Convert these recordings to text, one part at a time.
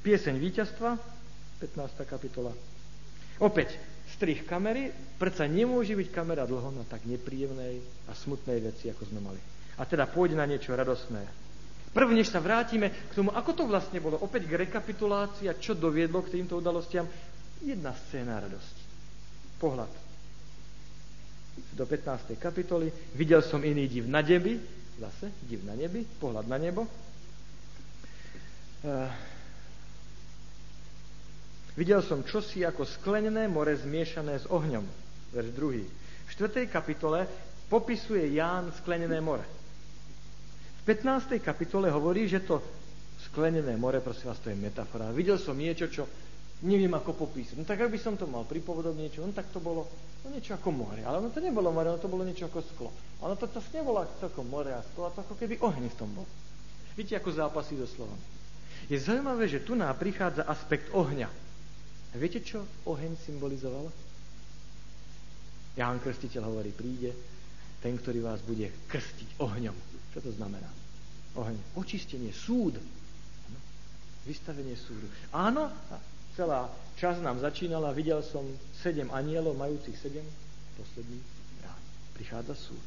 Pieseň víťazstva, 15. kapitola. Opäť, strich kamery, predsa nemôže byť kamera dlho na tak nepríjemnej a smutnej veci, ako sme mali. A teda pôjde na niečo radosné. Prvne, než sa vrátime k tomu, ako to vlastne bolo, opäť k rekapitulácii a čo doviedlo k týmto udalostiam, jedna scéna radosti. Pohľad. Do 15. kapitoly. Videl som iný div na nebi, zase div na nebi, pohľad na nebo. Uh, videl som čosi ako sklenené more zmiešané s ohňom. Verš 2. V 4. kapitole popisuje Ján sklenené more. V 15. kapitole hovorí, že to sklenené more, prosím vás, to je metafora. Videl som niečo, čo neviem ako popísať. No tak ak by som to mal pripovedať niečo, no tak to bolo no niečo ako more. Ale ono to nebolo more, ono to bolo niečo ako sklo. Ono to, to nebolo ako more a sklo, a to ako keby oheň v tom bol. Vidíte, ako zápasí so slovom. Je zaujímavé, že tu nám prichádza aspekt ohňa. A viete, čo oheň symbolizoval? Ján Krstiteľ hovorí, príde ten, ktorý vás bude krstiť ohňom. Čo to znamená? Oheň. Očistenie, súd. Vystavenie súdu. Áno, celá čas nám začínala, videl som sedem anielov, majúcich sedem, posledný rád. Prichádza súd.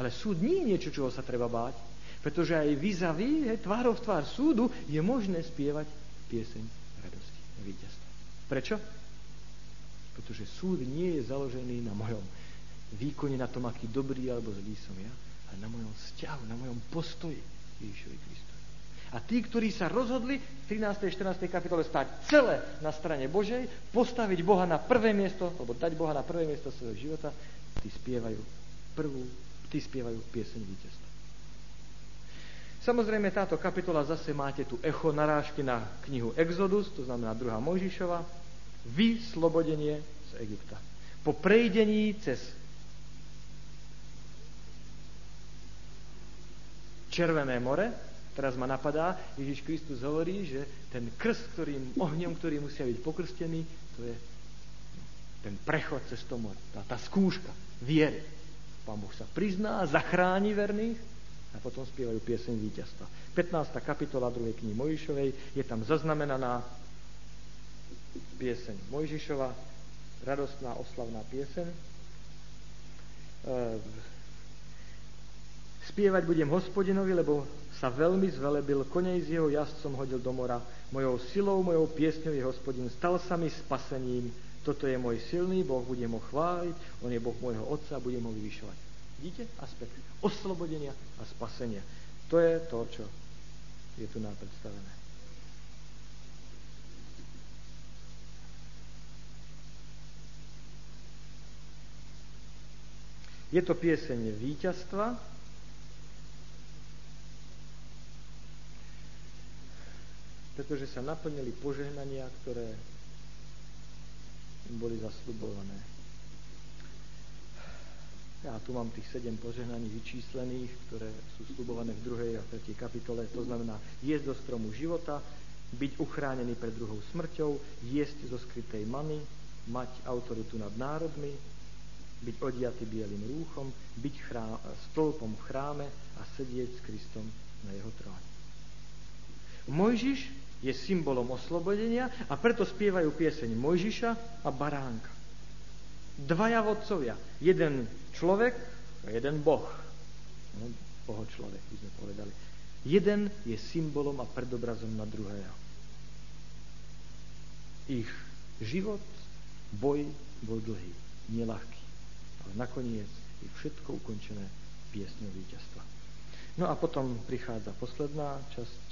Ale súd nie je niečo, čoho sa treba báť, pretože aj vis-a-vis, tvárov v tvár súdu, je možné spievať pieseň radosti a víťazstva. Prečo? Pretože súd nie je založený na mojom výkone, na tom, aký dobrý alebo zlý som ja, ale na mojom vzťahu, na mojom postoji Ježišovi Kristovi. A tí, ktorí sa rozhodli v 13. 14. kapitole stať celé na strane Božej, postaviť Boha na prvé miesto, alebo dať Boha na prvé miesto svojho života, tí spievajú prvú, tí spievajú pieseň víťazstva. Samozrejme, táto kapitola zase máte tu echo narážky na knihu Exodus, to znamená druhá Mojžišova, vyslobodenie z Egypta. Po prejdení cez Červené more, teraz ma napadá, Ježiš Kristus hovorí, že ten krst, ktorým, ohňom, ktorý musia byť pokrstený, to je ten prechod cez to more, tá, tá skúška viery. Pán Boh sa prizná, zachráni verných a potom spievajú pieseň víťazstva. 15. kapitola 2. knihy Mojžišovej je tam zaznamenaná pieseň Mojžišova, radostná oslavná pieseň. E, Spievať budem hospodinovi, lebo sa veľmi zvelebil, konej z jeho jazdcom hodil do mora. Mojou silou, mojou piesňou je hospodin. Stal sa mi spasením. Toto je môj silný Boh, budem ho chváliť. On je Boh môjho otca, budem ho vyvyšovať. Vidíte? Aspekt oslobodenia a spasenia. To je to, čo je tu nám predstavené. Je to pieseň víťazstva, pretože sa naplnili požehnania, ktoré boli zasľubované. Ja tu mám tých sedem požehnaní vyčíslených, ktoré sú slubované v druhej a tretej kapitole. To znamená jesť do stromu života, byť uchránený pred druhou smrťou, jesť zo skrytej many, mať autoritu nad národmi, byť odiatý bielým rúchom, byť chrá- stĺpom v chráme a sedieť s Kristom na jeho tróne. Mojžiš je symbolom oslobodenia a preto spievajú pieseň Mojžiša a Baránka. Dvaja vodcovia. Jeden človek a jeden boh. No, boho človek, by sme povedali. Jeden je symbolom a predobrazom na druhého. Ich život, boj bol dlhý, nelahký. Ale nakoniec je všetko ukončené piesňou víťazstva. No a potom prichádza posledná časť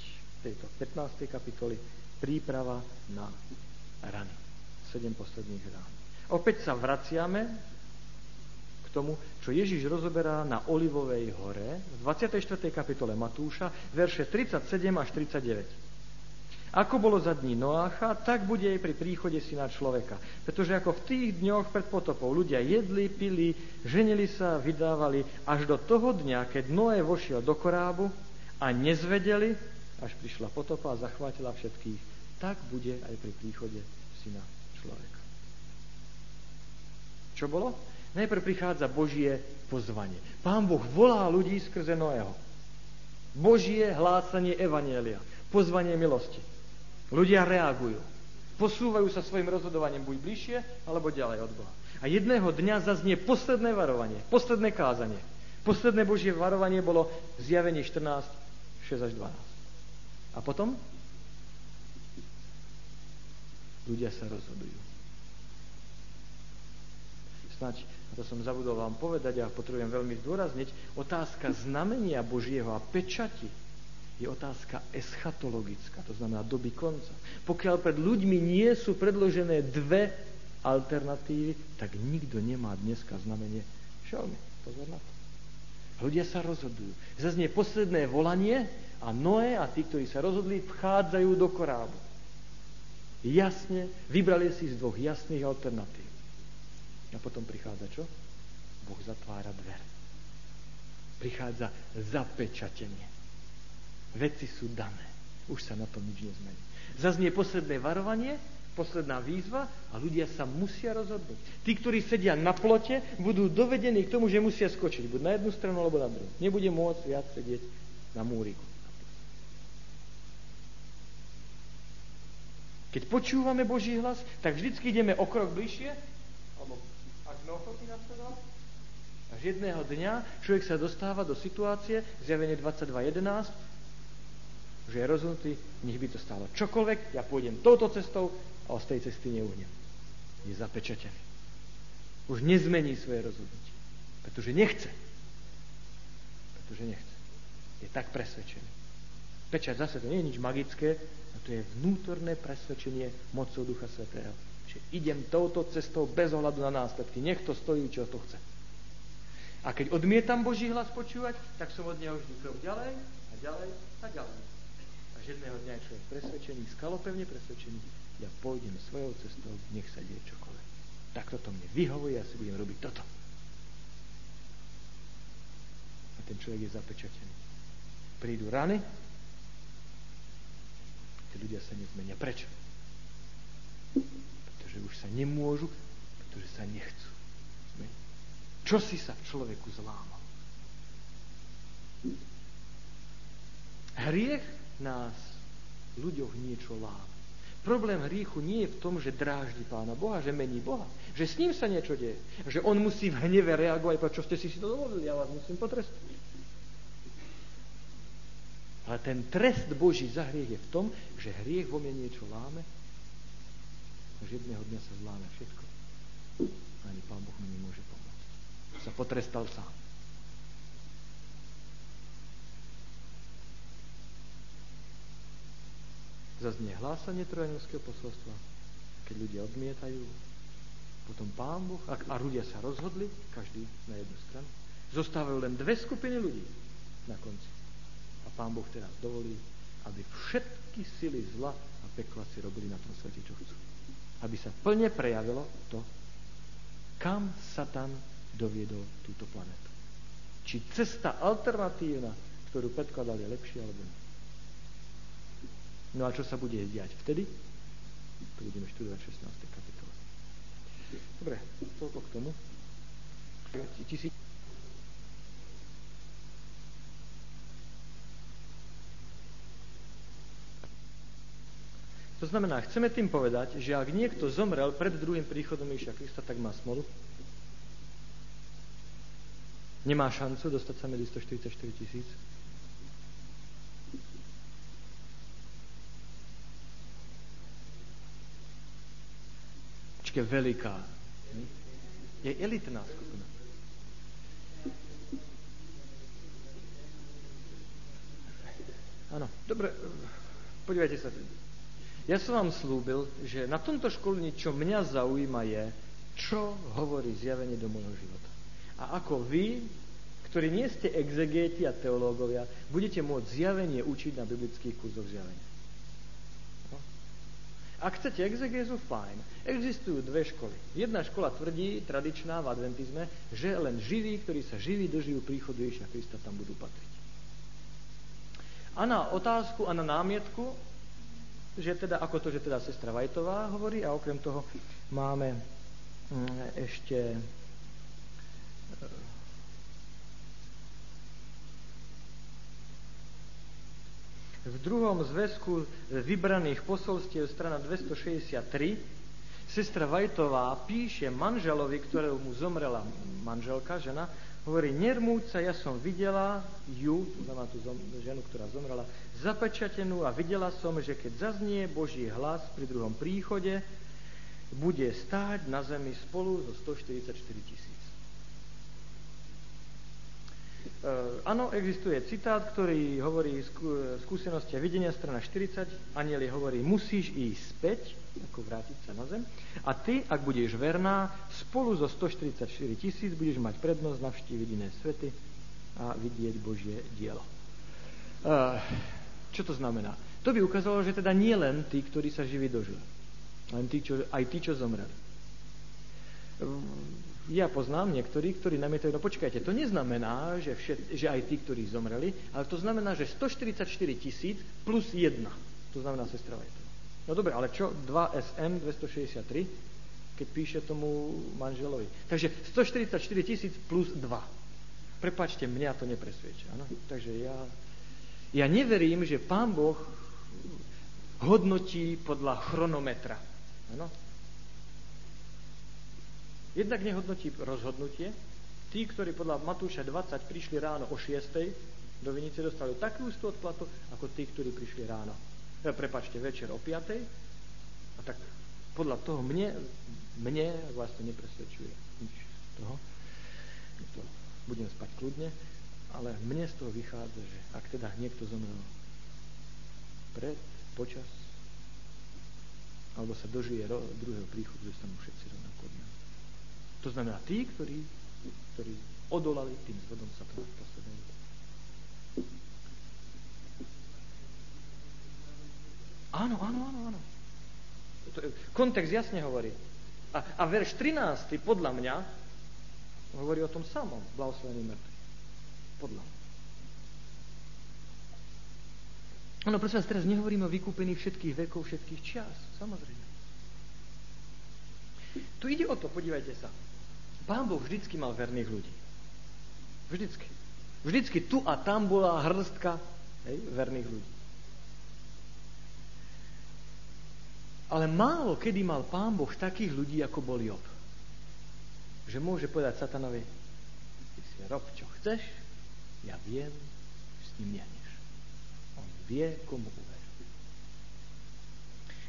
tejto 15. kapitoly príprava na rany. Sedem posledných rán. Opäť sa vraciame k tomu, čo Ježiš rozoberá na Olivovej hore v 24. kapitole Matúša, verše 37 až 39. Ako bolo za dní Noácha, tak bude aj pri príchode syna človeka. Pretože ako v tých dňoch pred potopou ľudia jedli, pili, ženili sa, vydávali až do toho dňa, keď Noé vošiel do korábu a nezvedeli, až prišla potopa a zachvátila všetkých. Tak bude aj pri príchode syna človeka. Čo bolo? Najprv prichádza Božie pozvanie. Pán Boh volá ľudí skrze Noého. Božie hlásanie Evanielia. Pozvanie milosti. Ľudia reagujú. Posúvajú sa svojim rozhodovaním buď bližšie, alebo ďalej od Boha. A jedného dňa zaznie posledné varovanie, posledné kázanie. Posledné Božie varovanie bolo zjavenie 14, 6 až 12. A potom ľudia sa rozhodujú. Snaď, to som zabudol vám povedať a potrebujem veľmi zdôrazniť, otázka znamenia Božieho a pečati je otázka eschatologická, to znamená doby konca. Pokiaľ pred ľuďmi nie sú predložené dve alternatívy, tak nikto nemá dneska znamenie šelmy. Pozor na to. Ľudia sa rozhodujú. Zaznie posledné volanie a Noé a tí, ktorí sa rozhodli, vchádzajú do korábu. Jasne, vybrali si z dvoch jasných alternatív. A potom prichádza čo? Boh zatvára dver. Prichádza zapečatenie. Veci sú dané. Už sa na tom nič nezmení. Zaznie posledné varovanie, posledná výzva a ľudia sa musia rozhodnúť. Tí, ktorí sedia na plote, budú dovedení k tomu, že musia skočiť buď na jednu stranu, alebo na druhú. Nebude môcť viac sedieť na múriku. Keď počúvame Boží hlas, tak vždycky ideme o krok bližšie, alebo ak sme ochotní nasledovať, až jedného dňa človek sa dostáva do situácie, zjavenie 22.11, že je rozhodnutý, nech by to stalo čokoľvek, ja pôjdem touto cestou a z tej cesty neuhnem. Je zapečatený. Už nezmení svoje rozhodnutie. Pretože nechce. Pretože nechce. Je tak presvedčený. Pečať zase to nie je nič magické, a to je vnútorné presvedčenie mocou Ducha Svetého. Že idem touto cestou bez ohľadu na následky. Nech to stojí, čo to chce. A keď odmietam Boží hlas počúvať, tak som od neho vždy krok ďalej a ďalej a ďalej. Až jedného dňa je človek presvedčený, skalopevne presvedčený, ja pôjdem svojou cestou, nech sa deje čokoľvek. Tak toto mne vyhovuje, ja si budem robiť toto. A ten človek je zapečatený. Prídu rany, tí ľudia sa nezmenia. Prečo? Pretože už sa nemôžu, pretože sa nechcú. Čo si sa v človeku zlámal? Hriech nás ľuďoch niečo láma. Problém hriechu nie je v tom, že dráždi Pána Boha, že mení Boha, že s ním sa niečo deje, že on musí v hneve reagovať, prečo ste si si to dovolili, ja vás musím potrestať. Ale ten trest Boží za hriech je v tom, že hriech vo mne niečo láme a že jedného dňa sa zláme všetko. Ani Pán Boh mi nemôže pomôcť. Sa potrestal sám. zaznie hlásanie trojanského posolstva, keď ľudia odmietajú, potom Pán Boh, a, a ľudia sa rozhodli, každý na jednu stranu, zostávajú len dve skupiny ľudí na konci. A Pán Boh teraz dovolí, aby všetky sily zla a pekla si robili na tom svete, čo chcú. Aby sa plne prejavilo to, kam Satan doviedol túto planetu. Či cesta alternatívna, ktorú predkladal, je lepšia alebo nie. No a čo sa bude diať vtedy? To budeme študovať 16. kapitole. Dobre, toľko k tomu. Tisíc... To znamená, chceme tým povedať, že ak niekto zomrel pred druhým príchodom Ježiša Krista, tak má smolu. Nemá šancu dostať sa medzi 144 tisíc. troške veľká. Je elitná skupina. Áno, dobre, podívajte sa. Ja som vám slúbil, že na tomto školení, čo mňa zaujíma, je, čo hovorí zjavenie do môjho života. A ako vy, ktorí nie ste exegéti a teológovia, budete môcť zjavenie učiť na biblických kurzoch zjavenia. Ak chcete exegézu, fajn. Existujú dve školy. Jedna škola tvrdí, tradičná v adventizme, že len živí, ktorí sa živí, dožijú príchodu Ježiša Krista, tam budú patriť. A na otázku a na námietku, že teda, ako to, že teda sestra Vajtová hovorí, a okrem toho máme mm, ešte v druhom zväzku vybraných posolstiev strana 263 sestra Vajtová píše manželovi, ktorému zomrela manželka, žena, hovorí, nermúca, ja som videla ju, to znamená tú ženu, ktorá zomrela, zapečatenú a videla som, že keď zaznie Boží hlas pri druhom príchode, bude stáť na zemi spolu so 144 tisíc. E, áno, existuje citát, ktorý hovorí skúsenosti a videnia, strana 40. Anieli hovorí, musíš ísť späť, ako vrátiť sa na zem. A ty, ak budeš verná, spolu so 144 tisíc budeš mať prednosť navštíviť iné svety a vidieť Božie dielo. E, čo to znamená? To by ukázalo, že teda nie len tí, ktorí sa živí dožili, len tí, čo, aj tí, čo zomreli ja poznám niektorých, ktorí namietajú, no počkajte, to neznamená, že, všet, že aj tí, ktorí zomreli, ale to znamená, že 144 tisíc plus 1. To znamená sestra Vajtová. No dobre, ale čo 2 SM 263, keď píše tomu manželovi? Takže 144 tisíc plus 2. Prepačte, mňa to nepresvieča. Ano? Takže ja, ja neverím, že pán Boh hodnotí podľa chronometra. Ano? Jednak nehodnotí rozhodnutie. Tí, ktorí podľa Matúša 20 prišli ráno o 6. do Vinice, dostali takú istú odplatu, ako tí, ktorí prišli ráno. E, prepačte, večer o 5. A tak podľa toho mne, mne vás to nepresvedčuje nič z toho. To budem spať kľudne, ale mne z toho vychádza, že ak teda niekto zomrel pred, počas, alebo sa dožije druhého príchodu, dostanú všetci rovnako odmenu. To znamená tí, ktorí, ktorí odolali tým zvodom sa to poslednej Áno, áno, áno, áno. Kontext jasne hovorí. A, a verš 13, podľa mňa, hovorí o tom samom, blahoslavený mŕtvy. Podľa mňa. Ono, prosím vás, teraz nehovoríme o vykúpení všetkých vekov, všetkých čias. Samozrejme. Tu ide o to, podívajte sa. Pán Boh vždycky mal verných ľudí. Vždycky. Vždycky tu a tam bola hrstka hej, verných ľudí. Ale málo kedy mal Pán Boh takých ľudí, ako bol Job. Že môže povedať satanovi, ty si rob, čo chceš, ja viem, s ním nehneš. On vie, komu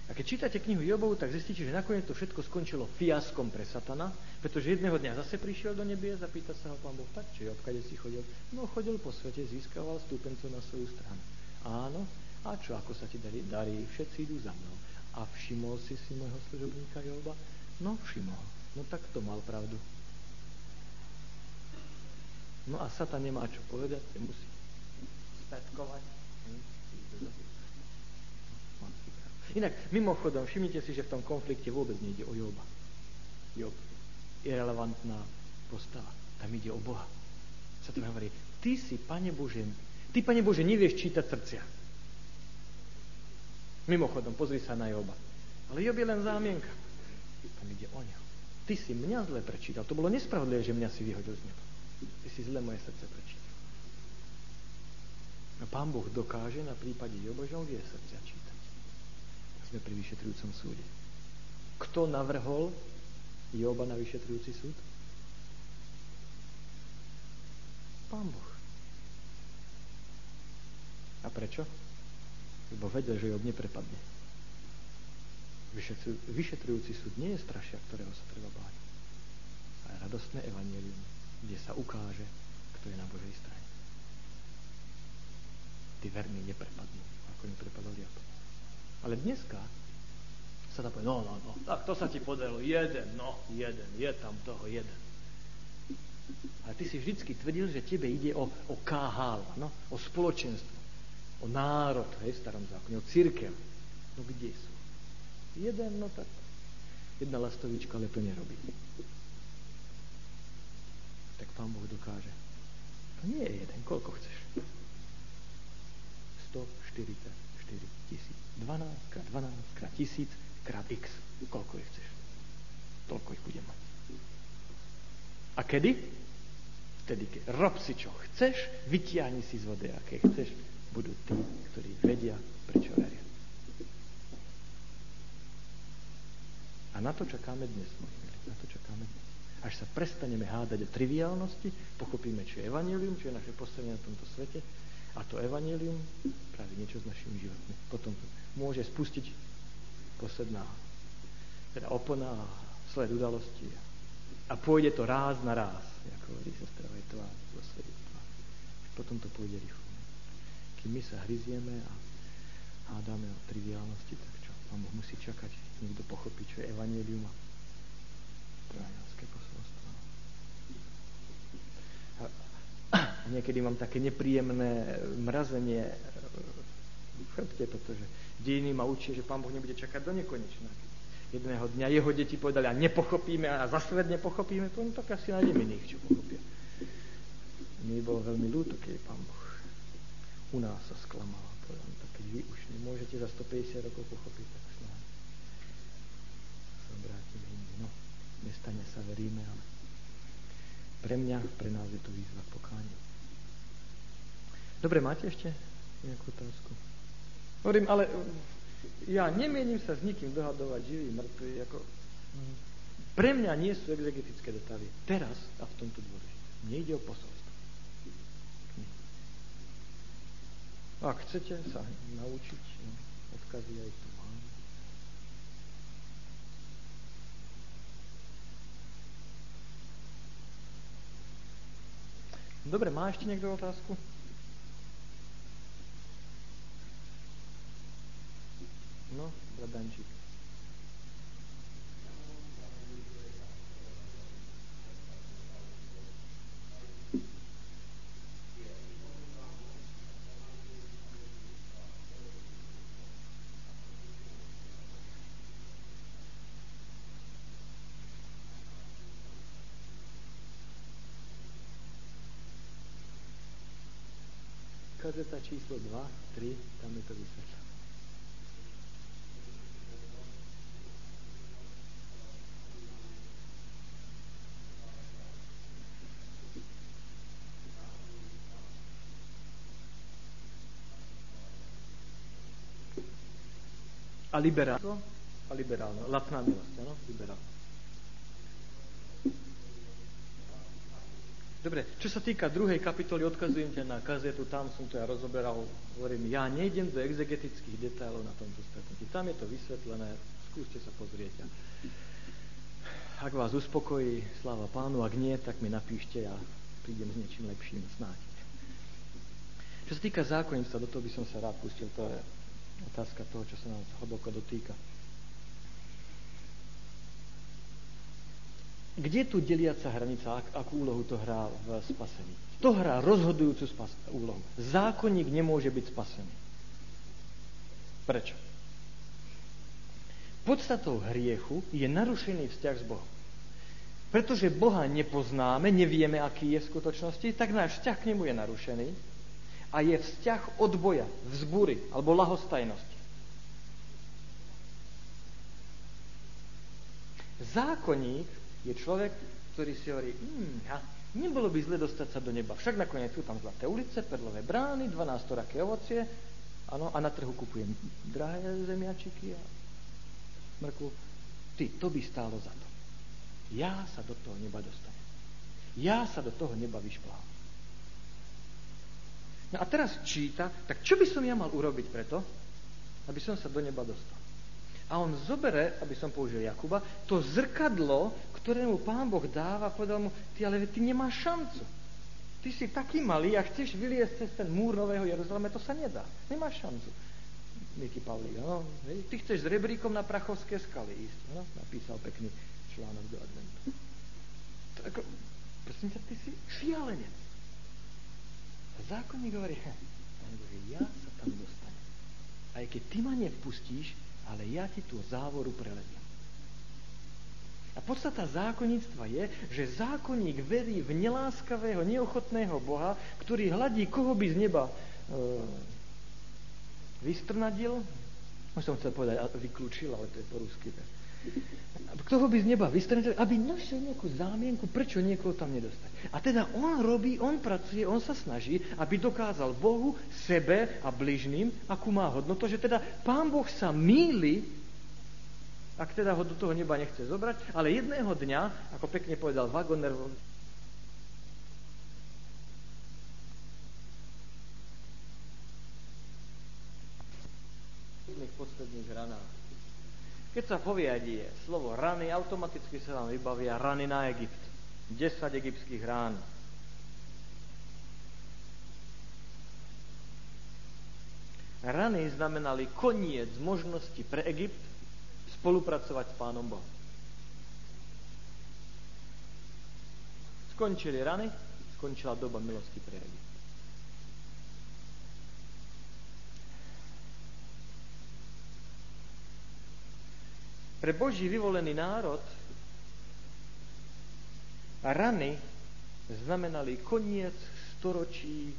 a keď čítate knihu Jobovu, tak zistíte, že nakoniec to všetko skončilo fiaskom pre Satana, pretože jedného dňa zase prišiel do nebie, zapýta sa ho pán Boh, tak čo Job, kade si chodil? No chodil po svete, získaval stúpencov na svoju stranu. Áno, a čo, ako sa ti darí? Darí, všetci idú za mnou. A všimol si si môjho služobníka Joba? No, všimol. No tak to mal pravdu. No a Satan nemá čo povedať, musí spätkovať Inak, mimochodom, všimnite si, že v tom konflikte vôbec nejde o Joba. Job je relevantná postava. Tam ide o Boha. Sa to hovorí, ty si, Pane Bože, ty, Pane Bože, nevieš čítať srdcia. Mimochodom, pozri sa na Joba. Ale Job je len zámienka. Tam ide o neho. Ty si mňa zle prečítal. To bolo nespravodlivé, že mňa si vyhodil z neba. Ty si zle moje srdce prečítal. A pán Boh dokáže na prípade Joba, že on vie srdcia čítať sme pri vyšetrujúcom súde. Kto navrhol Joba na vyšetrujúci súd? Pán Boh. A prečo? Lebo vedel, že Job neprepadne. Vyšetrujúci súd nie je strašia, ktorého sa treba báť. Ale radostné evanielium, kde sa ukáže, kto je na Božej strane. Tí verní neprepadnú, ako neprepadol Job. Ale dneska sa tam povie, no, no, no, tak to sa ti podarilo, jeden, no, jeden, je tam toho jeden. Ale ty si vždycky tvrdil, že tebe ide o, o káhal, no, o spoločenstvo, o národ, hej, v starom zákone, o církev. No kde sú? Jeden, no tak jedna lastovička, ale to nerobí. Tak pán Boh dokáže. To nie je jeden, koľko chceš? 144 tisíc. 12 krát 12 krát 1000 krát x. Koľko ich chceš? Toľko ich budem mať. A kedy? Vtedy, keď rob si čo chceš, vytiahni si z vody, aké chceš, budú tí, ktorí vedia, prečo veria. A na to čakáme dnes, moji milí. Na to čakáme dnes. Až sa prestaneme hádať o triviálnosti, pochopíme, čo je evanílium, čo je naše postavenie na tomto svete a to evanílium práve niečo s našimi životmi. Potom môže spustiť posledná teda opona a sled udalosti a pôjde to ráz na ráz, ako hovorí sestra Vajtová vo svedectva. Potom to pôjde rýchlo. Kým my sa hryzieme a hádame o triviálnosti, tak čo? Pán Boh musí čakať, niekto pochopí, čo je evanelium a trojanské posolstvo. A, niekedy mám také nepríjemné mrazenie v chrbte, pretože dejiny ma učí, že Pán Boh nebude čakať do nekonečna jedného dňa jeho deti povedali, a nepochopíme a za svet nepochopíme, to tak asi nájdeme iných, čo pochopia. Mne bolo veľmi ľúto, keď pán Boh u nás sa sklamal. Povedal, tak keď vy už nemôžete za 150 rokov pochopiť, tak snáď sa obrátime inde. No, nestane sa, veríme, ale pre mňa, pre nás je to výzva k pokániu. Dobre, máte ešte nejakú otázku? Hovorím, ale ja nemienim sa s nikým dohadovať, živý, mŕtvy, ako... Pre mňa nie sú exegetické detaily. Teraz a v tomto dvore. Nejde o posolstvo. Ak chcete sa naučiť no, odkazy, aj to mám. Dobre, má ešte niekto otázku? No, bradančík. Kazeta číslo 2, 3, tam je to vysvetlené. a liberálno. A liberálno. Latná milosť, áno? Dobre, čo sa týka druhej kapitoly, odkazujem ťa na kazetu, tam som to ja rozoberal, hovorím, ja nejdem do exegetických detailov na tomto stretnutí. Tam je to vysvetlené, skúste sa pozrieť. Ak vás uspokojí, sláva pánu, ak nie, tak mi napíšte a prídem s niečím lepším snáď. Čo sa týka zákonnictva, do toho by som sa rád pustil, to je otázka toho, čo sa nás hlboko dotýka. Kde je tu deliaca hranica, ak, akú úlohu to hrá v spasení? To hrá rozhodujúcu spas- úlohu. Zákonník nemôže byť spasený. Prečo? Podstatou hriechu je narušený vzťah s Bohom. Pretože Boha nepoznáme, nevieme, aký je v skutočnosti, tak náš vzťah k nemu je narušený a je vzťah odboja, vzbury alebo lahostajnosti. Zákonník je človek, ktorý si hovorí, hm, ja, nebolo by zle dostať sa do neba. Však nakoniec sú tam zlaté ulice, perlové brány, 12 raké ovocie, ano, a na trhu kupujem drahé zemiačiky a mrkvu. Ty, to by stálo za to. Ja sa do toho neba dostanem. Ja sa do toho neba vyšplám. No a teraz číta, tak čo by som ja mal urobiť preto, aby som sa do neba dostal? A on zobere, aby som použil Jakuba, to zrkadlo, ktorému pán Boh dáva, povedal mu, ty ale ty nemáš šancu. Ty si taký malý a chceš vyliesť cez ten múr Nového Jeruzalema, to sa nedá. Nemáš šancu. Miky Pavlík, no, ty chceš s rebríkom na Prachovské skaly ísť. No, napísal pekný článok do adventu. To ako, prosím ťa, ty si šialenec. A zákonník hovorí, ja sa tam dostanem. Aj keď ty ma nevpustíš, ale ja ti tú závoru prelediem. A podstata zákonníctva je, že zákonník verí v neláskavého, neochotného Boha, ktorý hladí, koho by z neba e, vystrnadil, už som chcel povedať, vyklúčil, ale to je po rusky. Kto ho by z neba vystrenil, aby našiel nejakú zámienku, prečo niekoho tam nedostať. A teda on robí, on pracuje, on sa snaží, aby dokázal Bohu, sebe a bližným, akú má hodnotu, že teda pán Boh sa míli, ak teda ho do toho neba nechce zobrať, ale jedného dňa, ako pekne povedal Wagoner posledných ranách. Keď sa poviadie slovo rany, automaticky sa vám vybavia rany na Egypt. 10 egyptských rán. Rany znamenali koniec možnosti pre Egypt spolupracovať s Pánom Bohom. Skončili rany, skončila doba milosti pre Egypt. Pre Boží vyvolený národ rany znamenali koniec storočí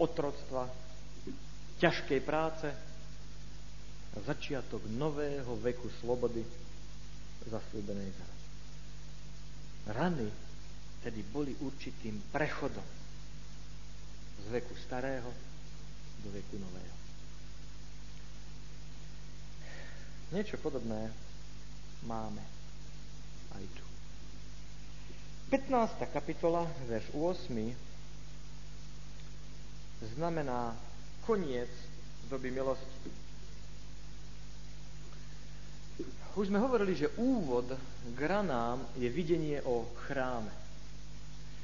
otroctva, ťažkej práce a začiatok nového veku slobody zaslúbenej zemi. Rany tedy boli určitým prechodom z veku starého do veku nového. Niečo podobné máme aj tu. 15. kapitola, verš 8, znamená koniec doby milosti. Už sme hovorili, že úvod k ranám je videnie o chráme.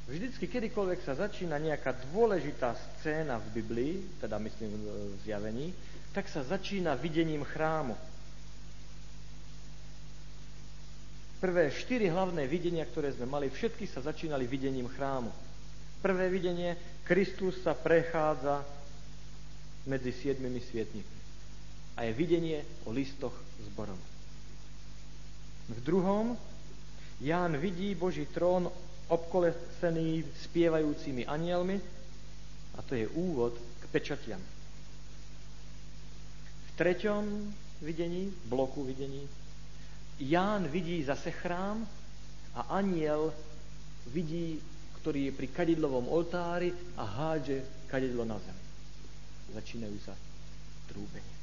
Vždycky, kedykoľvek sa začína nejaká dôležitá scéna v Biblii, teda myslím v zjavení, tak sa začína videním chrámu. Prvé štyri hlavné videnia, ktoré sme mali, všetky sa začínali videním chrámu. Prvé videnie, Kristus sa prechádza medzi siedmimi svietnikmi. A je videnie o listoch zborom. V druhom, Ján vidí Boží trón obkolesený spievajúcimi anielmi a to je úvod k pečatiam. V treťom videní, bloku videní, Ján vidí zase chrám a aniel vidí, ktorý je pri kadidlovom oltári a hádže kadidlo na zem. Začínajú sa trúbenie.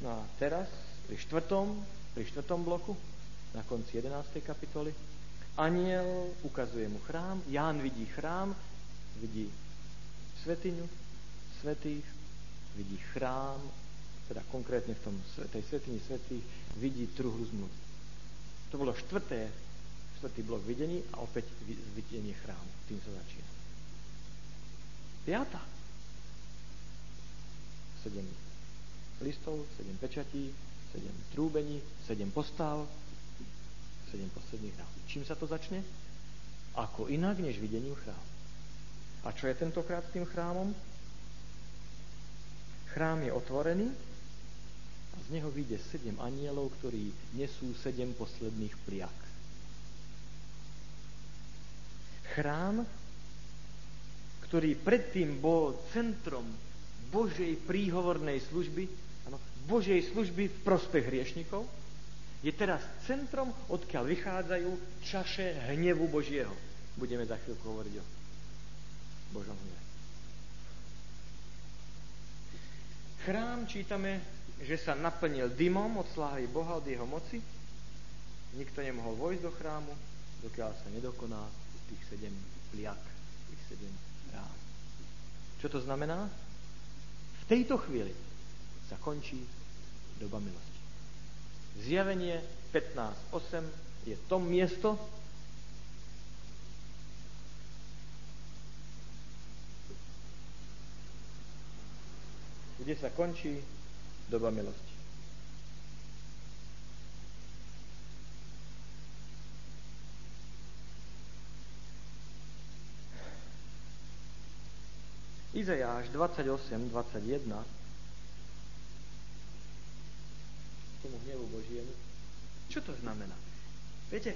No a teraz, pri štvrtom, pri štvrtom bloku, na konci 11. kapitoly, aniel ukazuje mu chrám, Ján vidí chrám, vidí svetiňu, svetých, vidí chrám teda konkrétne v tom, tej svetini svetých, vidí truhlu zmluvy. To bolo štvrté, štvrtý blok videní a opäť videnie chrámu. Tým sa začína. Piatá. Sedem listov, sedem pečatí, sedem trúbení, sedem postav, sedem posledných rád. Čím sa to začne? Ako inak, než videním chrámu. A čo je tentokrát s tým chrámom? Chrám je otvorený a z neho vyjde sedem anielov, ktorí nesú sedem posledných pliak. Chrám, ktorý predtým bol centrom Božej príhovornej služby, ano, Božej služby v prospech hriešnikov, je teraz centrom, odkiaľ vychádzajú čaše hnevu Božieho. Budeme za chvíľku hovoriť o Božom hneve. Chrám čítame že sa naplnil dymom od slávy Boha, od jeho moci. Nikto nemohol vojsť do chrámu, dokiaľ sa nedokoná tých sedem pliak, tých sedem rán. Čo to znamená? V tejto chvíli sa končí doba milosti. Zjavenie 15.8 je to miesto, kde sa končí doba milosti. Izajáš 28, 21 tomu hnevu Božiemu. Čo to znamená? Viete,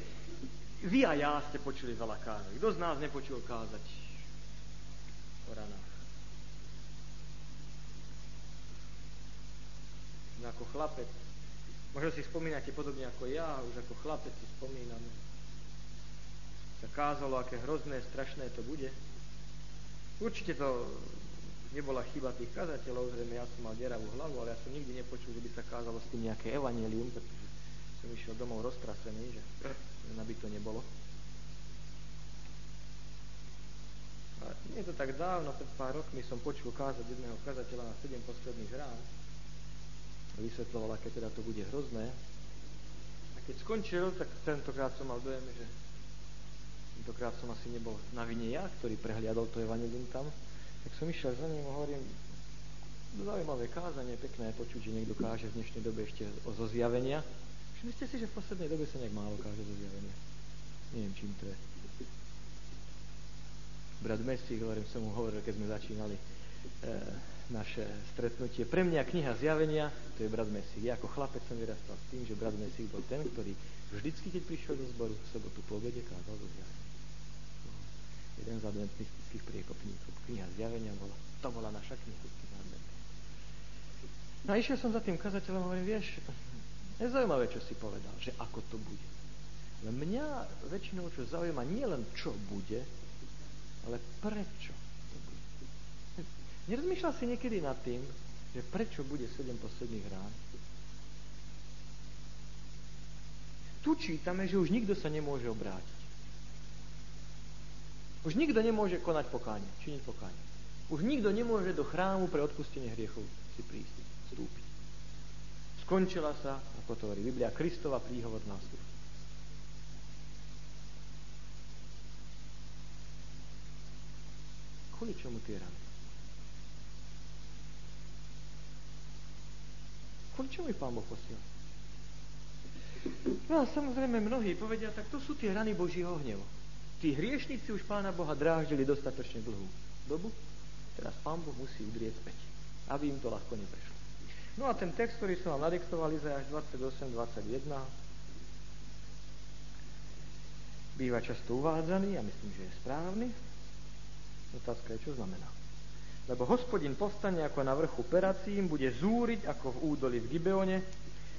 vy a ja ste počuli veľa kázať. Kto z nás nepočul kázať o ranách? Ako chlapec Možno si spomínate podobne ako ja, už ako chlapec si spomínam, sa kázalo, aké hrozné, strašné to bude. Určite to nebola chyba tých kazateľov, zrejme ja som mal deravú hlavu, ale ja som nikdy nepočul, že by sa kázalo s tým nejaké evanelium, pretože som išiel domov roztrasený, že by to nebolo. A nie to tak dávno, pred pár rokmi som počul kázať jedného kazateľa na 7 posledných rán. Vysvetloval, aké teda to bude hrozné. A keď skončil, tak tentokrát som mal dojem, že tentokrát som asi nebol na vine ja, ktorý prehliadol to evanelium tam, tak som išiel za ním a hovorím, zaujímavé kázanie, pekné počuť, že niekto káže v dnešnej dobe ešte o zo zjavenia. Ste si, že v poslednej dobe sa nejak málo káže zo zjavenia. Neviem, čím to je. Brat Messi, hovorím, som mu hovoril, keď sme začínali e, naše stretnutie. Pre mňa kniha zjavenia, to je brat Messi. Ja ako chlapec som vyrastal s tým, že brat Messi bol ten, ktorý vždycky, keď prišiel do zboru, v sobotu po obede kázal zo zjavenia jeden z adventistických priekopníkov. Kniha zjavenia bola, to bola naša kniha. No a išiel som za tým kazateľom a hovorím, vieš, je zaujímavé, čo si povedal, že ako to bude. Ale mňa väčšinou čo zaujíma nie len čo bude, ale prečo. Nerozmýšľal si niekedy nad tým, že prečo bude sedem posledných rán? Tu čítame, že už nikto sa nemôže obrátiť. Už nikto nemôže konať pokánie, činiť pokánie. Už nikto nemôže do chrámu pre odpustenie hriechov si prísť, vstúpiť. Skončila sa, ako to hovorí Biblia, Kristova príhovor nástup. Kvôli čomu tie rany? Kvôli čomu ich Pán Boh posiel? No a samozrejme mnohí povedia, tak to sú tie rany Božího hnevu. Tí hriešnici už Pána Boha dráždili dostatočne dlhú dobu, teraz Pán Boh musí udrieť späť, aby im to ľahko neprešlo. No a ten text, ktorý som vám nadiktoval, Izajáš 28-21, býva často uvádzaný a myslím, že je správny. Otázka je, čo znamená. Lebo hospodin povstane ako na vrchu Peracím, bude zúriť ako v údoli v Gibeone,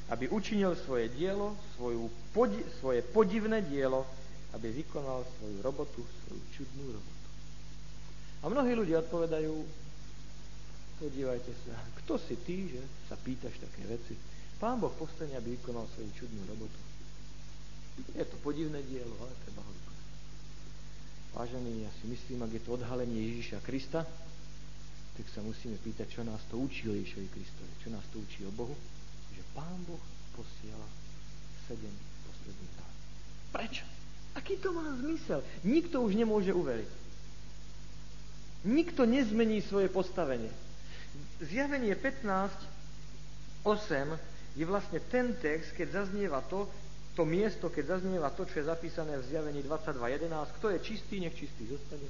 aby učinil svoje dielo, svoju podi- svoje podivné dielo, aby vykonal svoju robotu, svoju čudnú robotu. A mnohí ľudia odpovedajú, podívajte sa, kto si ty, že sa pýtaš také veci. Pán Boh postane, aby vykonal svoju čudnú robotu. Je to podivné dielo, ale treba ho vykonať. Vážení, ja si myslím, ak je to odhalenie Ježíša Krista, tak sa musíme pýtať, čo nás to učí o Ježišovi Kristovi, čo nás to učí o Bohu, že Pán Boh posiela sedem posledných dát. Prečo? Aký to má zmysel? Nikto už nemôže uveriť. Nikto nezmení svoje postavenie. Zjavenie 15, 8 je vlastne ten text, keď zaznieva to, to miesto, keď zaznieva to, čo je zapísané v zjavení 22.11. Kto je čistý, nech čistý zostane.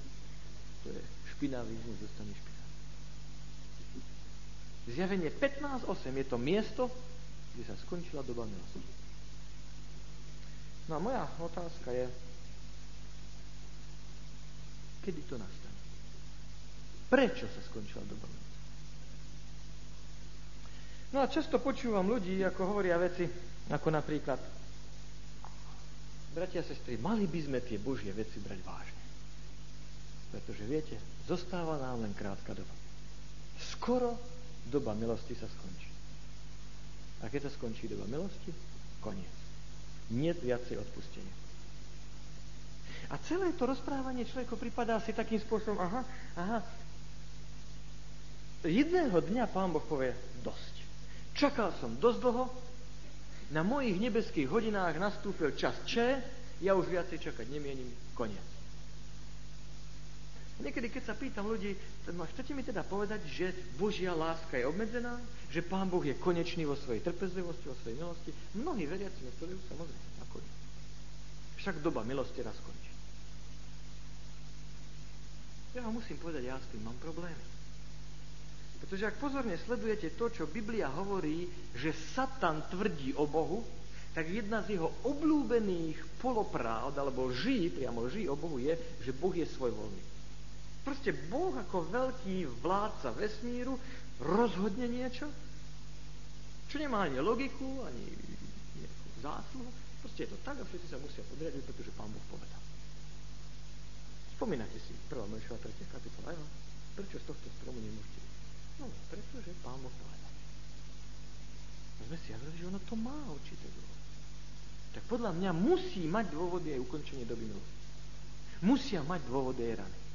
Kto je špinavý, nech zostane špinavý. Zjavenie 15.8 je to miesto, kde sa skončila doba milosti. No a moja otázka je, kedy to nastane? Prečo sa skončila doba No a často počúvam ľudí, ako hovoria veci, ako napríklad bratia a sestry, mali by sme tie Božie veci brať vážne. Pretože viete, zostáva nám len krátka doba. Skoro doba milosti sa skončí. A keď sa skončí doba milosti, koniec nie viacej odpustenia. A celé to rozprávanie človeku pripadá si takým spôsobom, aha, aha, jedného dňa pán Boh povie, dosť. Čakal som dosť dlho, na mojich nebeských hodinách nastúpil čas Č, ja už viacej čakať nemienim, koniec. Niekedy, keď sa pýtam ľudí, chcete mi teda povedať, že Božia láska je obmedzená? Že Pán Boh je konečný vo svojej trpezlivosti, vo svojej milosti? Mnohí veriaci mi povedajú, samozrejme, ako je. Však doba milosti raz končí. Ja vám musím povedať, ja s tým mám problémy. Pretože ak pozorne sledujete to, čo Biblia hovorí, že Satan tvrdí o Bohu, tak jedna z jeho obľúbených polopráv, alebo lží, priamo lží o Bohu je, že Boh je svojvoľný. Proste Boh ako veľký vládca vesmíru rozhodne niečo, čo nemá ani logiku, ani zásluhu. Proste je to tak a všetci sa musia podriadiť, pretože Pán Boh povedal. Spomínate si, 1. Mojšova 3. kapitola, jo? Prečo z tohto stromu nemôžete? No, pretože Pán Boh povedal. A sme si hovorili, že ono to má určité dôvody. Tak podľa mňa musí mať dôvody aj ukončenie doby milosti. Musia mať dôvody aj rany.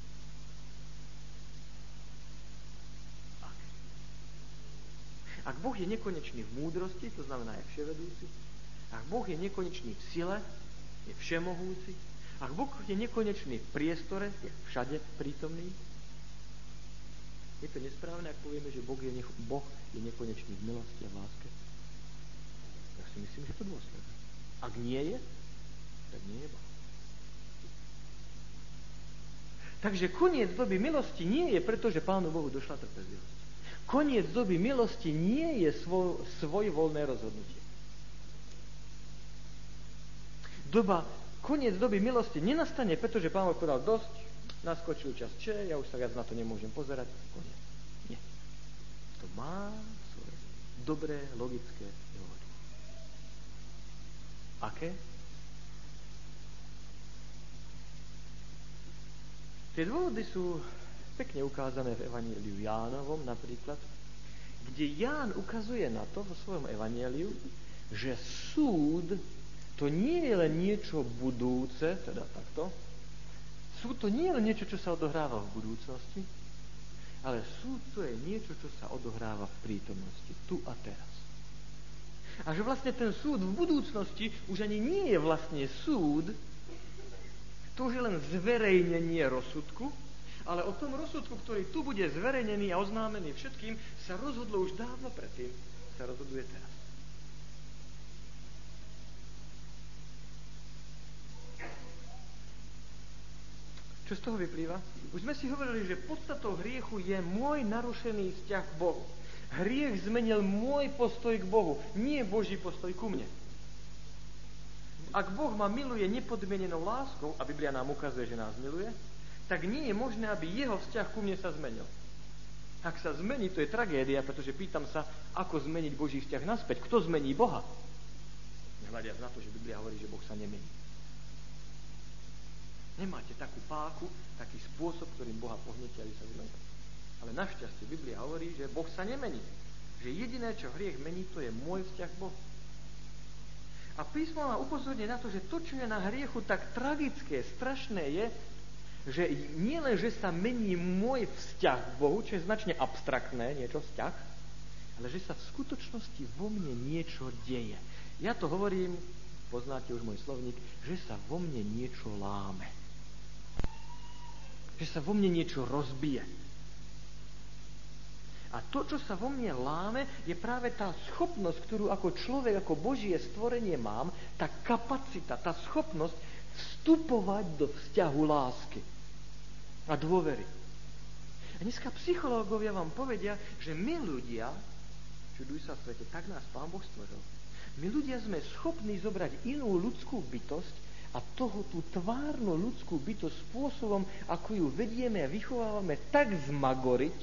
Ak Boh je nekonečný v múdrosti, to znamená je vševedúci, ak Boh je nekonečný v sile, je všemohúci, ak Boh je nekonečný v priestore, je všade prítomný, je to nesprávne, ak povieme, že boh je, nech- boh je nekonečný v milosti a v láske? Ja si myslím, že to dôsledné. Ak nie je, tak nie je Boh. Takže koniec doby milosti nie je preto, že Pánu Bohu došla trpezlivosť. Koniec doby milosti nie je svoj, svojvoľné rozhodnutie. Doba, koniec doby milosti nenastane, pretože Pán Boh povedal dosť, naskočil čas če, ja už sa viac na to nemôžem pozerať, koniec. Nie. To má svoje dobré, logické dôvody. Aké? Tie dôvody sú pekne ukázané v Evangeliu Jánovom napríklad, kde Ján ukazuje na to vo svojom Evangeliu, že súd to nie je len niečo budúce, teda takto, súd to nie je len niečo, čo sa odohráva v budúcnosti, ale súd to je niečo, čo sa odohráva v prítomnosti, tu a teraz. A že vlastne ten súd v budúcnosti už ani nie je vlastne súd, to už je len zverejnenie rozsudku, ale o tom rozsudku, ktorý tu bude zverejnený a oznámený všetkým, sa rozhodlo už dávno predtým. Sa rozhoduje teraz. Čo z toho vyplýva? Už sme si hovorili, že podstatou hriechu je môj narušený vzťah k Bohu. Hriech zmenil môj postoj k Bohu, nie Boží postoj ku mne. Ak Boh ma miluje nepodmienenou láskou, a Biblia nám ukazuje, že nás miluje, tak nie je možné, aby jeho vzťah ku mne sa zmenil. Ak sa zmení, to je tragédia, pretože pýtam sa, ako zmeniť Boží vzťah naspäť. Kto zmení Boha? Hľadiac na to, že Biblia hovorí, že Boh sa nemení. Nemáte takú páku, taký spôsob, ktorým Boha pohnete, aby sa zmenil. Ale našťastie Biblia hovorí, že Boh sa nemení. Že jediné, čo hriech mení, to je môj vzťah k. A písmo má upozorniť na to, že to, čo je na hriechu tak tragické, strašné je, že nie len, že sa mení môj vzťah k Bohu, čo je značne abstraktné, niečo vzťah, ale že sa v skutočnosti vo mne niečo deje. Ja to hovorím, poznáte už môj slovník, že sa vo mne niečo láme. Že sa vo mne niečo rozbije. A to, čo sa vo mne láme, je práve tá schopnosť, ktorú ako človek, ako Božie stvorenie mám, tá kapacita, tá schopnosť vstupovať do vzťahu lásky a dôvery. A dneska psychológovia vám povedia, že my ľudia, čuduj sa svete, tak nás Pán Boh stvoril. My ľudia sme schopní zobrať inú ľudskú bytosť a toho tú tvárnu ľudskú bytosť spôsobom, ako ju vedieme a vychovávame, tak zmagoriť,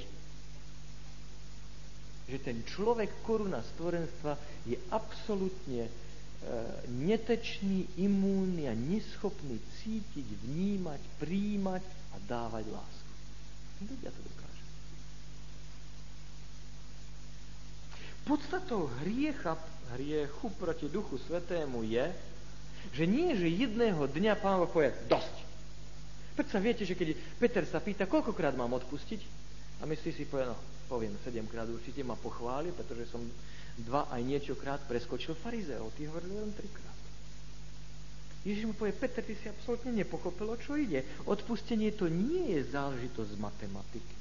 že ten človek, koruna stvorenstva, je absolútne netečný, imúnny a neschopný cítiť, vnímať, príjmať a dávať lásku. Ľudia to dokáže. Podstatou hriecha, hriechu proti Duchu Svetému je, že nie, že jedného dňa Pán Boh povie dosť. Preto sa viete, že keď Peter sa pýta, koľkokrát mám odpustiť, a myslí si, povie, no, poviem sedemkrát určite ma pochváli, pretože som dva aj niečokrát preskočil farizeov. Tí hovorili len trikrát. Ježiš mu povie, Peter, ty si absolútne nepochopil, o čo ide. Odpustenie to nie je záležitosť z matematiky.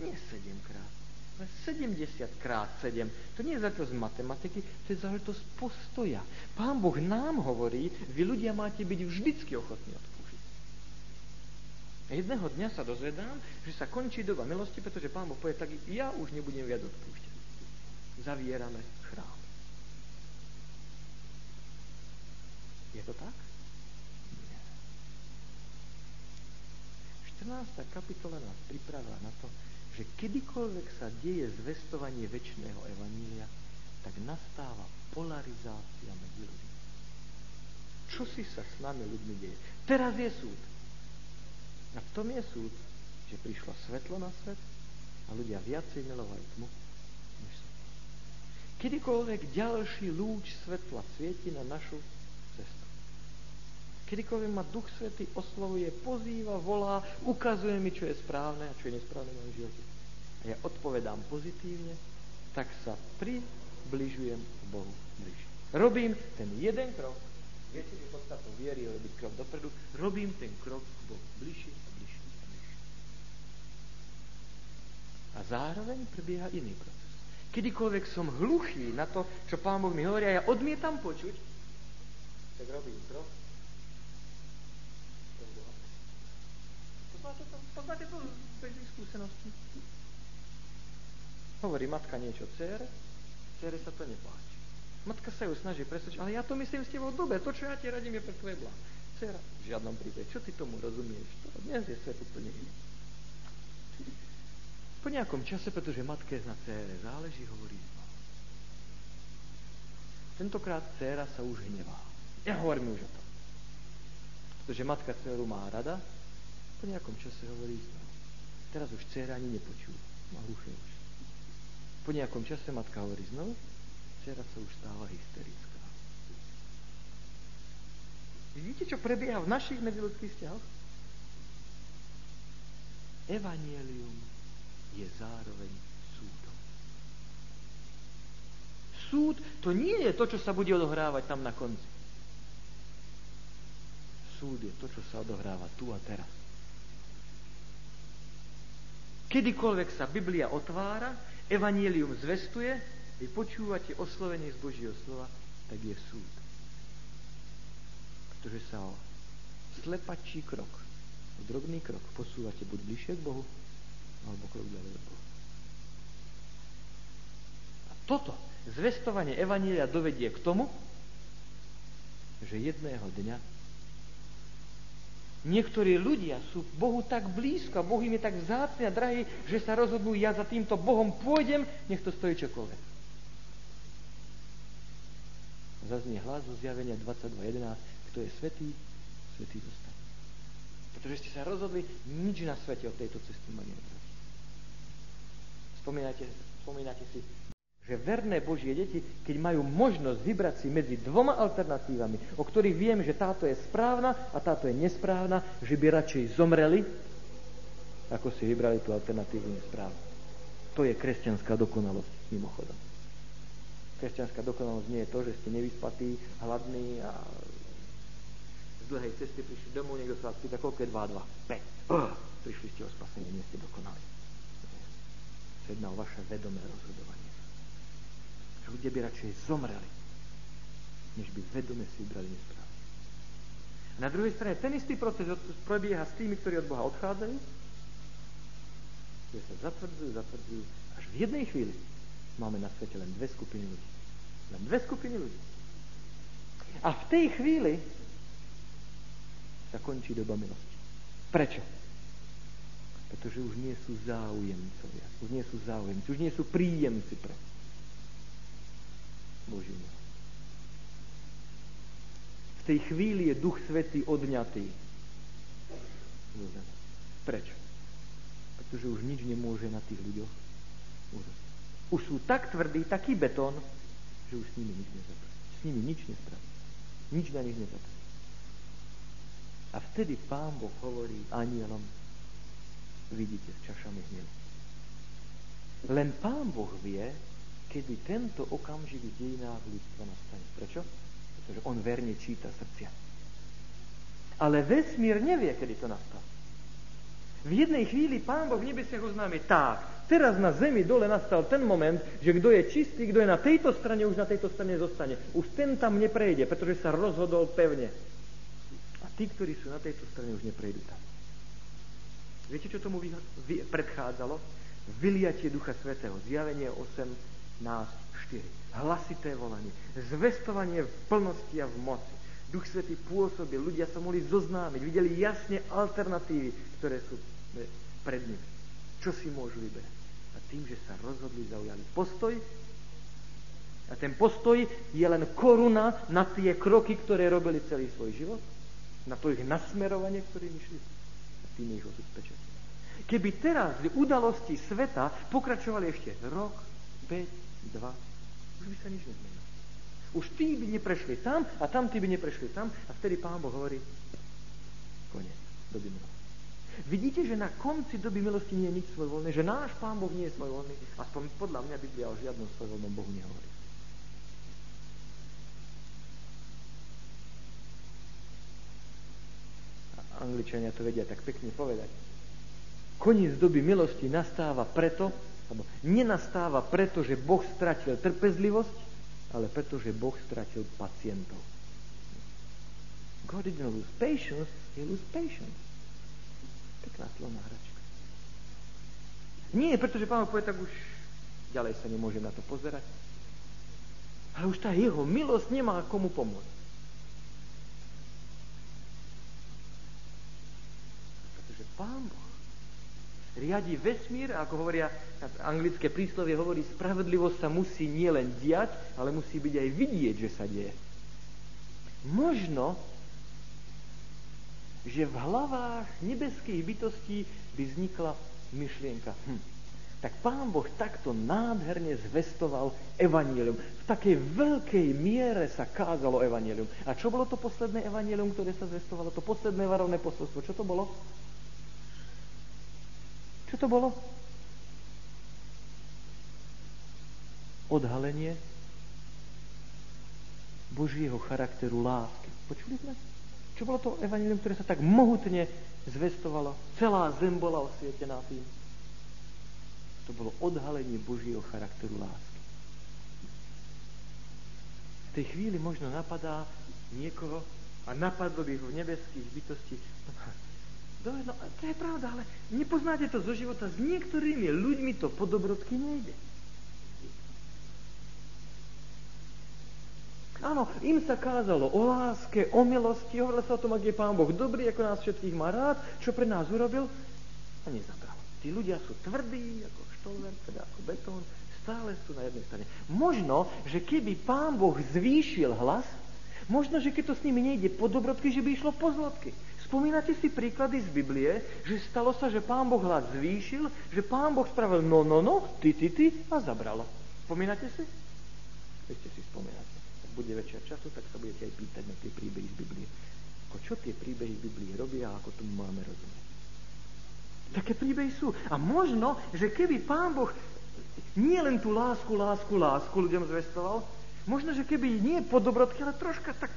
Nie sedemkrát, ale 70 krát 7. To nie je záležitosť matematiky, to je záležitosť postoja. Pán Boh nám hovorí, vy ľudia máte byť vždycky ochotní odpúšiť. Jedného dňa sa dozvedám, že sa končí doba milosti, pretože Pán Boh povie, tak ja už nebudem viac odpúšťať zavierame chrám. Je to tak? Nie. 14. kapitola nás pripravá na to, že kedykoľvek sa deje zvestovanie väčšného evanília, tak nastáva polarizácia medzi ľuďmi. čo si sa s nami ľuďmi deje. Teraz je súd. A v tom je súd, že prišlo svetlo na svet a ľudia viacej milovali tmu. Kedykoľvek ďalší lúč svetla svieti na našu cestu. Kedykoľvek ma Duch Svetý oslovuje, pozýva, volá, ukazuje mi, čo je správne a čo je nesprávne v mojom živote. A ja odpovedám pozitívne, tak sa približujem k Bohu bližšie. Robím ten jeden krok, viete, že podstatou viery robiť krok dopredu, robím ten krok k Bohu bližšie a bližšie a bližšie. A zároveň prebieha iný proces. Kedykoľvek som hluchý na to, čo Pán Boh mi hovorí a ja odmietam počuť, tak robím krok. Poznáte to, poznáte to z bežných skúseností? Hovorí matka niečo cére, cére sa to nepáči. Matka sa ju snaží presvedčiť, ale ja to myslím s tebou dobre, to, čo ja ti radím, je pre tvoje blá. Cera, v žiadnom prípade, čo ty tomu rozumieš? To dnes je svet úplne iný. Nejakom čase, pretože matke na cére záleží, hovorí Tentokrát dcéra sa už hnevá. Ja hovorím už o tom. Pretože matka dceru má rada, po nejakom čase hovorí znovu. Teraz už dcera ani nepočúva. Má hluché už. Po nejakom čase matka hovorí znovu, Včera sa už stála hysterická. Vidíte, čo prebieha v našich medziludských vzťahoch? Evangelium je zároveň súdom. Súd to nie je to, čo sa bude odohrávať tam na konci. Súd je to, čo sa odohráva tu a teraz. Kedykoľvek sa Biblia otvára, Evangelium zvestuje, vy počúvate oslovenie z Božieho slova, tak je súd. Pretože sa o slepačí krok, o drobný krok posúvate buď bližšie k Bohu, alebo krok ďalej od Boha. A toto zvestovanie Evanília dovedie k tomu, že jedného dňa Niektorí ľudia sú Bohu tak blízko, Boh im je tak vzácný a drahý, že sa rozhodnú, ja za týmto Bohom pôjdem, nech to stojí čokoľvek zaznie hlas zo zjavenia 22.11, kto je svetý, svetý zostane. Pretože ste sa rozhodli nič na svete od tejto cesty ma neodrazí. Spomínate, spomínate si, že verné Božie deti, keď majú možnosť vybrať si medzi dvoma alternatívami, o ktorých viem, že táto je správna a táto je nesprávna, že by radšej zomreli, ako si vybrali tú alternatívu nesprávnu. To je kresťanská dokonalosť, mimochodom. Kresťanská dokonalosť nie je to, že ste nevyspatí, hladní a z dlhej cesty prišli domov, niekto sa vás pýta, koľko je 2 2? 5. prišli ste o spasenie, nie ste dokonali. Jedná o vaše vedomé rozhodovanie. Ľudia by radšej zomreli, než by vedome si vybrali nesprávne. A na druhej strane ten istý proces prebieha s tými, ktorí od Boha odchádzajú, ktorí sa zatvrdzujú, zatvrdzujú, až v jednej chvíli máme na svete len dve skupiny ľudí. Len dve skupiny ľudí. A v tej chvíli sa končí doba milosti. Prečo? Pretože už nie sú záujemcovia. Už nie sú záujemci. Už nie sú príjemci pre Božiu milosť. V tej chvíli je Duch Svetý odňatý. Prečo? Pretože už nič nemôže na tých ľuďoch Už sú tak tvrdí, taký betón, že už s nimi nič nezapraví. S nimi nič nespraví. Nič na nich nezapraví. A vtedy Pán Boh hovorí anielom, vidíte s čašami hnevu. Len Pán Boh vie, kedy tento okamžik v dejinách ľudstva nastane. Prečo? Pretože on verne číta srdcia. Ale vesmír nevie, kedy to nastane. V jednej chvíli Pán Boh v nebesiach oznámi tak, Teraz na zemi dole nastal ten moment, že kto je čistý, kto je na tejto strane, už na tejto strane zostane. Už ten tam neprejde, pretože sa rozhodol pevne. A tí, ktorí sú na tejto strane, už neprejdú tam. Viete, čo tomu predchádzalo? Vyliatie Ducha Svetého. Zjavenie 8, nás 4. Hlasité volanie. Zvestovanie v plnosti a v moci. Duch Svetý pôsobil, ľudia sa mohli zoznámiť, videli jasne alternatívy, ktoré sú pred nimi. Čo si môžu vyberať? tým, že sa rozhodli, zaujali postoj a A ten postoj je len koruna na tie kroky, ktoré robili celý svoj život, na to ich nasmerovanie, ktorým išli. Tým ich osud pečet. Keby teraz udalosti sveta pokračovali ešte rok, 5, 2, už by sa nič nezmenilo. Už tí by neprešli tam a tam tí by neprešli tam a vtedy Pán Boh hovorí, koniec, doby milosti. Vidíte, že na konci doby milosti nie je nič svojvoľné, že náš Pán Boh nie je svojvoľný, aspoň podľa mňa Biblia o žiadnom svojvoľnom Bohu nehovorí. Angličania to vedia tak pekne povedať. Koniec doby milosti nastáva preto, alebo nenastáva preto, že Boh stratil trpezlivosť, ale preto, že Boh stratil pacientov. God didn't lose patience, he lose patience. Pekná slovná hračka. Nie, pretože pán povie, tak už ďalej sa nemôže na to pozerať. Ale už tá jeho milosť nemá komu pomôcť. Pán Boh riadi vesmír, ako hovoria anglické príslovie, hovorí, spravedlivosť sa musí nielen diať, ale musí byť aj vidieť, že sa deje. Možno, že v hlavách nebeských bytostí by vznikla myšlienka. Hm, tak Pán Boh takto nádherne zvestoval evanílium. V takej veľkej miere sa kázalo evanílium. A čo bolo to posledné evanílium, ktoré sa zvestovalo? To posledné varovné posolstvo. Čo to bolo? Čo to bolo? Odhalenie Božieho charakteru lásky. Počuli sme? Čo bolo to evanilium, ktoré sa tak mohutne zvestovalo? Celá zem bola osvietená tým. To bolo odhalenie Božieho charakteru lásky. V tej chvíli možno napadá niekoho a napadlo by ho v nebeských bytosti. Dobre, no to je pravda, ale nepoznáte to zo života. S niektorými ľuďmi to po dobrodky nejde. Áno, im sa kázalo o láske, o milosti, hovorilo sa o tom, ak je Pán Boh dobrý, ako nás všetkých má rád, čo pre nás urobil a nezabral. Tí ľudia sú tvrdí, ako štolver, teda ako betón, stále sú na jednej strane. Možno, že keby Pán Boh zvýšil hlas, možno, že keď to s nimi nejde po dobrodky, že by išlo po zlodky. Spomínate si príklady z Biblie, že stalo sa, že pán Boh hľad zvýšil, že pán Boh spravil no, no, no, ty, ty, ty a zabralo. Spomínate si? Ešte si spomínate. Ak bude väčšia času, tak sa budete aj pýtať na tie príbehy z Biblie. Ako čo tie príbehy z Biblie robia a ako tomu máme rozumieť. Také príbehy sú. A možno, že keby pán Boh nie len tú lásku, lásku, lásku ľuďom zvestoval, možno, že keby nie po dobrodke, ale troška tak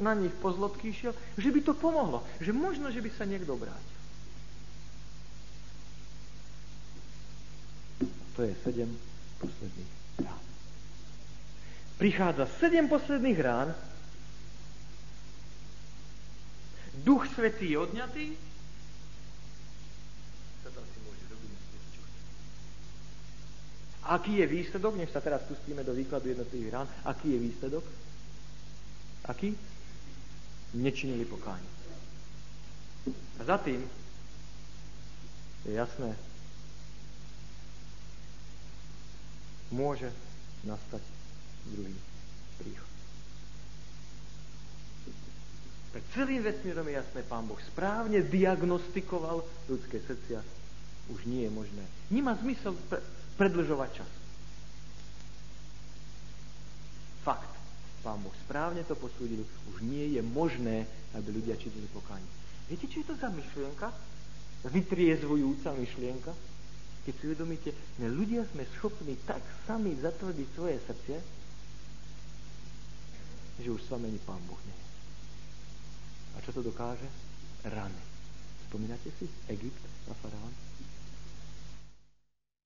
na nich pozlobky išiel, že by to pomohlo. Že možno, že by sa niekto obrátil. To je sedem posledných rán. Prichádza sedem posledných rán. Duch Svetý je odňatý. Aký je výsledok? Nech sa teraz pustíme do výkladu jednotlivých rán. Aký je výsledok? Aký? Nečinili pokánie. A za tým je jasné, môže nastať druhý príchod. Pred celým vesmírom je jasné, pán Boh správne diagnostikoval ľudské srdcia. Už nie je možné. Nemá zmysel pre, predlžovať čas. Fakt. Pán Boh správne to posúdil, už nie je možné, aby ľudia činili pokánie. Viete, čo je to za myšlienka? Vytriezvujúca myšlienka? Keď si uvedomíte, že ľudia sme schopní tak sami zatvrdiť svoje srdce, že už s vami Pán Boh nie A čo to dokáže? Rany. Spomínate si? Egypt a Faraón.